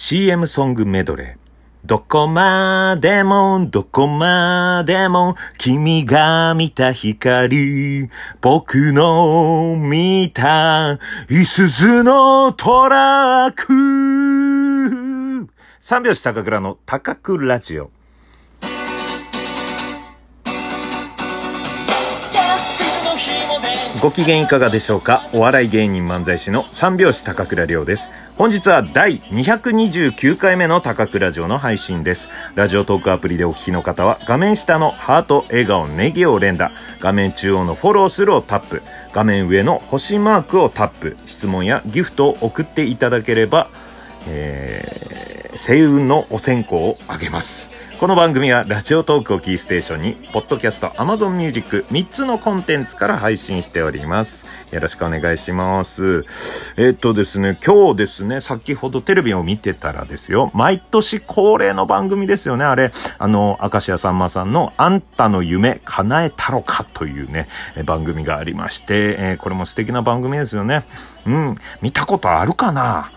CM ソングメドレー。どこまでも、どこまでも、君が見た光、僕の見た、いすずのトラック。三拍子高倉の高倉ラジオ。ご機嫌いかがでしょうか？お笑い芸人漫才師の三拍子高倉涼です。本日は第229回目の高倉城の配信です。ラジオトークアプリでお聞きの方は画面下のハート、笑顔、ネギを連打、画面中央のフォローするをタップ、画面上の星マークをタップ、質問やギフトを送っていただければ、えー、星雲のお線香をあげます。この番組はラジオトークをキーステーションに、ポッドキャスト、Amazon Music、3つのコンテンツから配信しております。よろしくお願いします。え、っとですね、今日ですね、先ほどテレビを見てたらですよ、毎年恒例の番組ですよね、あれ、あの、明石家さんまさんのあんたの夢叶えたろかというね、番組がありまして、えー、これも素敵な番組ですよね。うん、見たことあるかな？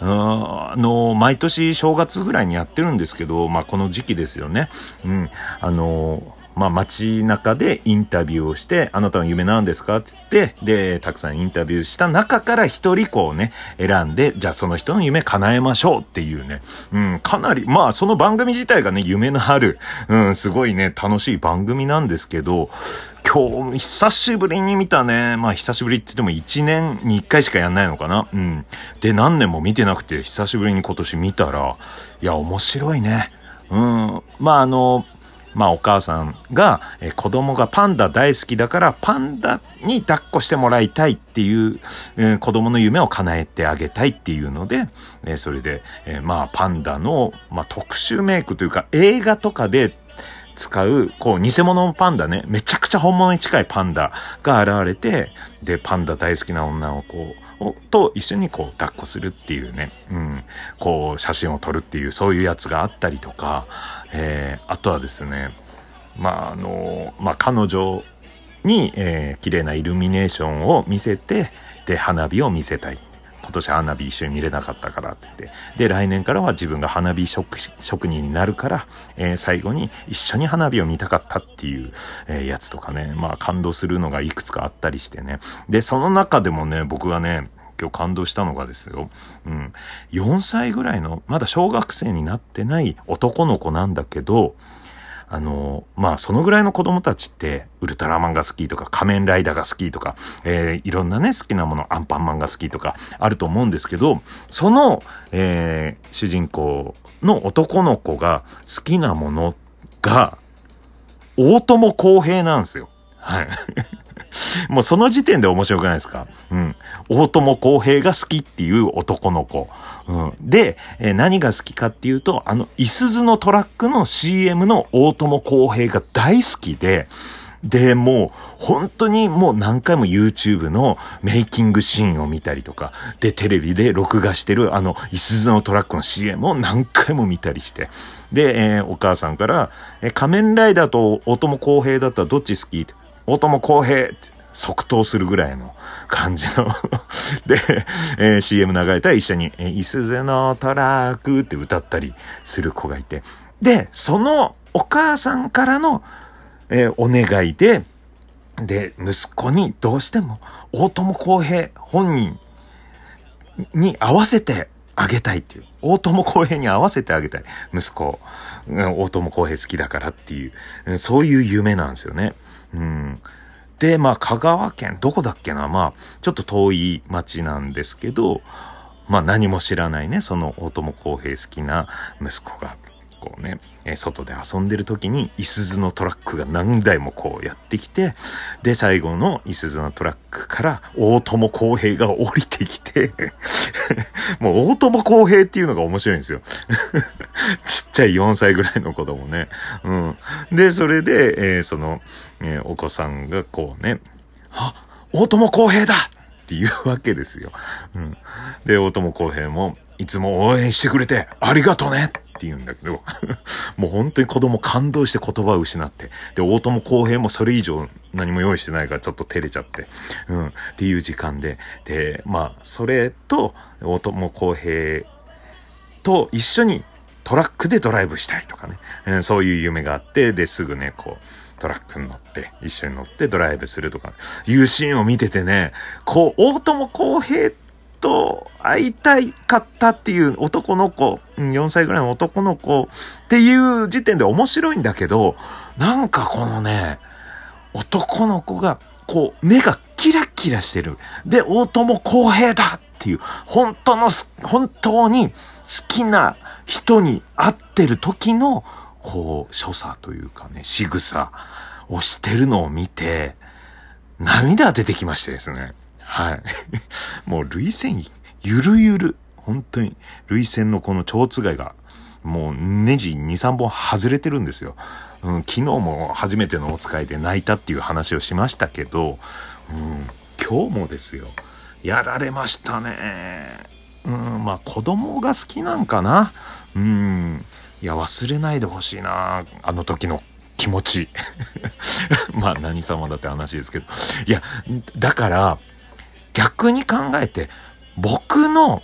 あの、毎年正月ぐらいにやってるんですけど、まあ、この時期ですよね。うん。あの、まあ、街中でインタビューをして、あなたの夢なんですか？って言って、で、たくさんインタビューした中から一人こうね、選んで、じゃあその人の夢叶えましょうっていうね。うん、かなり、まあ、その番組自体がね、夢のある、うん、すごいね、楽しい番組なんですけど、今日、久しぶりに見たね。まあ、久しぶりって言っても1年に1回しかやんないのかな。うん。で、何年も見てなくて、久しぶりに今年見たら、いや、面白いね。うん。まあ、あの、まあお母さんが、え子供がパンダ大好きだからパンダに抱っこしてもらいたいっていう、えー、子供の夢を叶えてあげたいっていうので、えー、それで、えー、まあパンダの、まあ、特殊メイクというか映画とかで使う、こう、偽物のパンダね、めちゃくちゃ本物に近いパンダが現れて、で、パンダ大好きな女の子と一緒にこう抱っこするっていうね、うん、こう写真を撮るっていうそういうやつがあったりとか、えー、あとはですね、まあ、あの、まあ、彼女に、えー、綺麗なイルミネーションを見せて、で、花火を見せたい。今年花火一緒に見れなかったからって言って。で、来年からは自分が花火職人になるから、えー、最後に一緒に花火を見たかったっていう、えー、やつとかね、まあ感動するのがいくつかあったりしてね。で、その中でもね、僕がね、今日感動したのがですよ。うん。4歳ぐらいの、まだ小学生になってない男の子なんだけど、あの、まあ、そのぐらいの子供たちって、ウルトラマンが好きとか、仮面ライダーが好きとか、えー、いろんなね、好きなもの、アンパンマンが好きとか、あると思うんですけど、その、えー、主人公の男の子が好きなものが、大友康平なんですよ。はい。もうその時点で面白くないですか？うん。大友康平が好きっていう男の子。うん。で、えー、何が好きかっていうと、あの、いすずのトラックの CM の大友康平が大好きで、で、もう、本当にもう何回も YouTube のメイキングシーンを見たりとか、で、テレビで録画してるあの、いすずのトラックの CM を何回も見たりして、で、えー、お母さんから、え仮面ライダーと大友康平だったらどっち好き？大友康平即答するぐらいの感じの で、えー、CM 流れたら一緒に、えー、いすずのトラックって歌ったりする子がいて。で、そのお母さんからの、えー、お願いで、で、息子にどうしても大友康平本人に合わせてあげたいっていう。大友康平に合わせてあげたい。息子。大友康平好きだからっていう。そういう夢なんですよね。うん。で、まあ、香川県、どこだっけな？まあ、ちょっと遠い町なんですけど、まあ、何も知らないね、その大友康平好きな息子がこうね、え外で遊んでる時に、いすずのトラックが何台もこうやってきて、で、最後のいすずのトラックから大友康平が降りてきて もう大友康平っていうのが面白いんですよ ちっちゃい4歳ぐらいの子供ね。うん。で、それで、えー、その、えー、お子さんがこうね、あ、大友康平だっていうわけですよ。うん。で、大友康平も、いつも応援してくれてありがとねって言うんだけど もう本当に子供感動して言葉を失って、で、大友公平もそれ以上何も用意してないからちょっと照れちゃって、うん、っていう時間で、で、まあ、それと、大友公平と一緒にトラックでドライブしたいとかね、えー、そういう夢があって、で、すぐね、こう、トラックに乗って、一緒に乗ってドライブするとか、いうシーンを見ててね、こう、大友康平ってと会いたかったっていう男の子、4歳ぐらいの男の子っていう時点で面白いんだけど、なんかこのね、男の子が、こう、目がキラキラしてる。で、大友康平だっていう、本当の、本当に好きな人に会ってる時の、こう、所作というかね、仕草をしてるのを見て、涙出てきましてですね。はい。もう、涙腺、ゆるゆる。本当に、涙腺のこの蝶つがいが、もうネジ2、3本外れてるんですよ。うん、昨日も初めてのお使いで泣いたっていう話をしましたけど、うん、今日もですよ。やられましたね。うん、まあ子供が好きなんかな。うん。いや、忘れないでほしいな。あの時の気持ち。まあ何様だって話ですけど。いや、だから、逆に考えて、僕の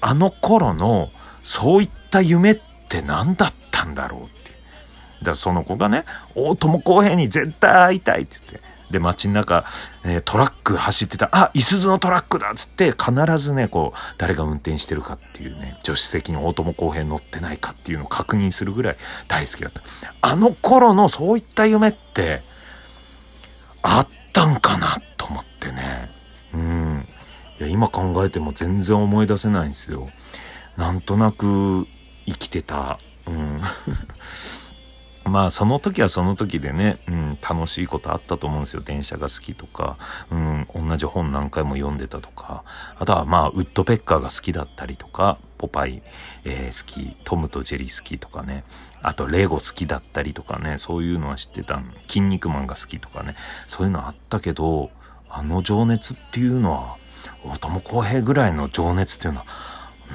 あの頃のそういった夢って何だったんだろうって。だからその子がね、大友康平に絶対会いたいって言って、で、街の中、えー、トラック走ってた、あ、いすずのトラックだっつって、必ずね、こう、誰が運転してるかっていうね、助手席に大友康平乗ってないかっていうのを確認するぐらい大好きだった。あの頃のそういった夢って、あったんかなと思ってね。いや、今考えても全然思い出せないんですよ。なんとなく生きてた。うん。まあその時はその時でね、うん、楽しいことあったと思うんですよ。電車が好きとか、うん、同じ本何回も読んでたとか、あとはまあウッドペッカーが好きだったりとか、ポパイ、えー、好き、トムとジェリー好きとかね、あとレゴ好きだったりとかね、そういうのは知ってた筋肉マンが好きとかね、そういうのあったけど、あの情熱っていうのは、大友康平ぐらいの情熱っていうのは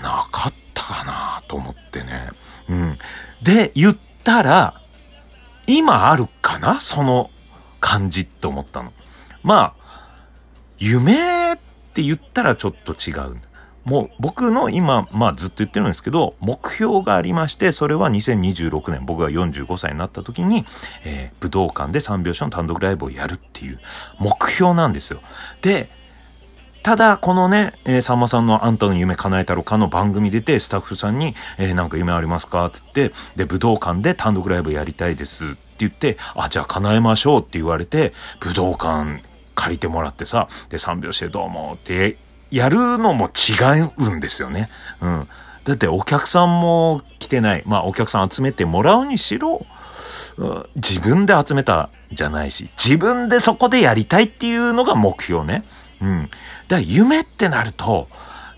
なかったかなと思ってね。うん。で、言ったら、今あるかな？その感じって思ったの。まあ、夢って言ったらちょっと違う。もう僕の今、まあずっと言ってるんですけど、目標がありまして、それは2026年、僕が45歳になった時に、えー、武道館で3拍子の単独ライブをやるっていう目標なんですよ。で、ただ、このね、えー、さんまさんのあんたの夢叶えたろかの番組出て、スタッフさんに、えー、なんか夢ありますかって言って、で、武道館で単独ライブやりたいですって言って、あ、じゃあ叶えましょうって言われて、武道館借りてもらってさ、で、3拍子でどうもってやるのも違うんですよね。うん。だってお客さんも来てない。まあお客さん集めてもらうにしろ、自分で集めたじゃないし、自分でそこでやりたいっていうのが目標ね。うん。だから夢ってなると、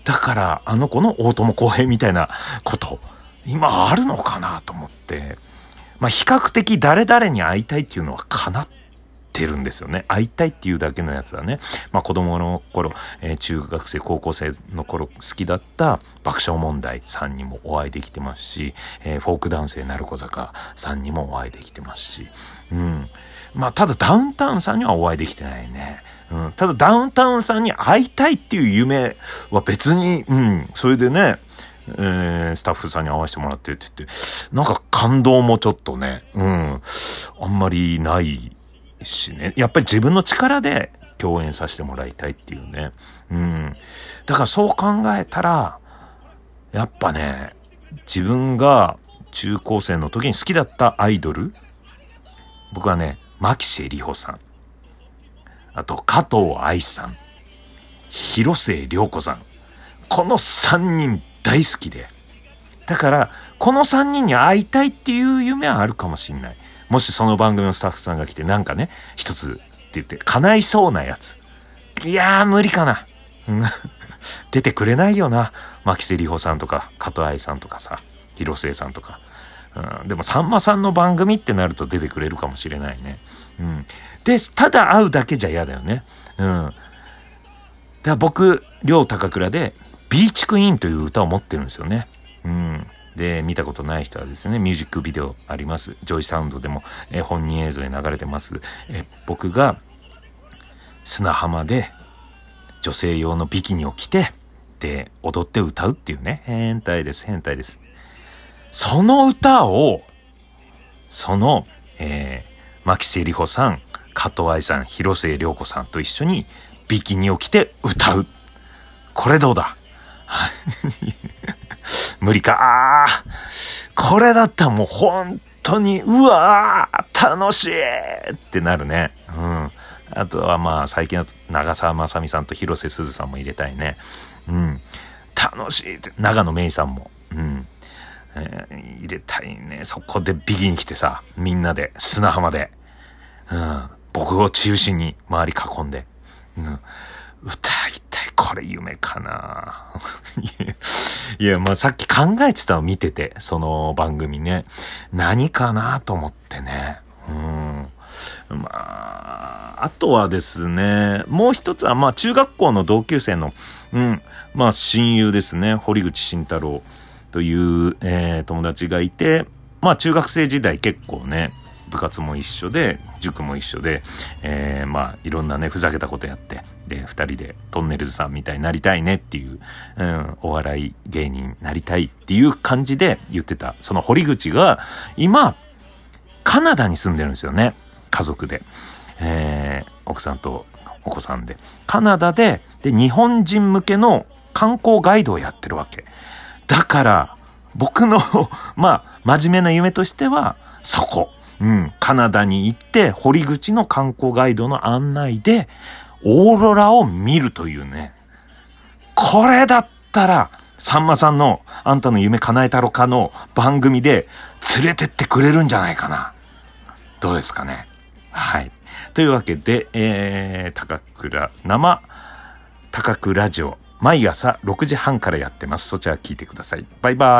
だからあの子の大友康平みたいなこと、今あるのかなと思って、まあ比較的誰々に会いたいっていうのは叶ってるんですよね。会いたいっていうだけのやつはね。まあ子供の頃、えー、中学生、高校生の頃好きだった爆笑問題さんにもお会いできてますし、えー、フォークダンス鳴子坂さんにもお会いできてますし、うん。まあただダウンタウンさんにはお会いできてないね。うん、ただダウンタウンさんに会いたいっていう夢は別に、うん、それでね、えー、スタッフさんに会わせてもらってって言って、なんか感動もちょっとね、うん、あんまりないしね。やっぱり自分の力で共演させてもらいたいっていうね。うん。だからそう考えたら、やっぱね、自分が中高生の時に好きだったアイドル、僕はね、牧瀬里穂さん。あと、加藤愛さん、広末涼子さん。この3人大好きで。だから、この3人に会いたいっていう夢はあるかもしんない。もしその番組のスタッフさんが来て、なんかね、一つって言って、叶いそうなやつ。いやー、無理かな。出てくれないよな。牧瀬里穂さんとか、加藤愛さんとかさ、広末さんとか。うん、でも、さんまさんの番組ってなると出てくれるかもしれないね。うん。で、ただ会うだけじゃ嫌だよね。うん。だから僕、両高倉で、ビーチクイーンという歌を持ってるんですよね。うん。で、見たことない人はですね、ミュージックビデオあります。 JOYSOUND でも、え本人映像で流れてます。え僕が砂浜で女性用のビキニを着て、って踊って歌うっていうね。変態です、変態です。その歌を、その、えー、牧瀬里穂さん、加藤愛さん、広末涼子さんと一緒にビキニを着て歌う。これどうだ？無理か。これだったらもう本当に、うわー楽しいってなるね。うん。あとはまあ最近だと長澤まさみさんと広瀬すずさんも入れたいね。うん。楽しいって、長野めいさんも。うん。えー、入れたいね。そこでビギン来てさ、みんなで、砂浜で。うん。僕を中心に周り囲んで。うん。歌いたい。これ夢かな いや、まあさっき考えてたの見てて、その番組ね。何かなと思ってね。うん。まあ、あとはですね、もう一つは、まあ、中学校の同級生の、うん、まあ、親友ですね、堀口慎太郎という、えー、友達がいて、まあ、中学生時代結構ね、部活も一緒で、塾も一緒で、えー、まあ、いろんなね、ふざけたことやって、で、二人でトンネルズさんみたいになりたいねっていう、うん、お笑い芸人になりたいっていう感じで言ってた、その堀口が、今、カナダに住んでるんですよね。家族で。えー、奥さんとお子さんで。カナダで、で、日本人向けの観光ガイドをやってるわけ。だから、僕の まあ、真面目な夢としては、そこ。うん、カナダに行って、堀口の観光ガイドの案内で、オーロラを見るというね。これだったら、さんまさんの、あんたの夢叶えたろかの番組で連れてってくれるんじゃないかな。どうですかね。はい。というわけで、えー、高倉、生、高倉ラジオ、毎朝6時半からやってます。そちら聞いてください。バイバイ。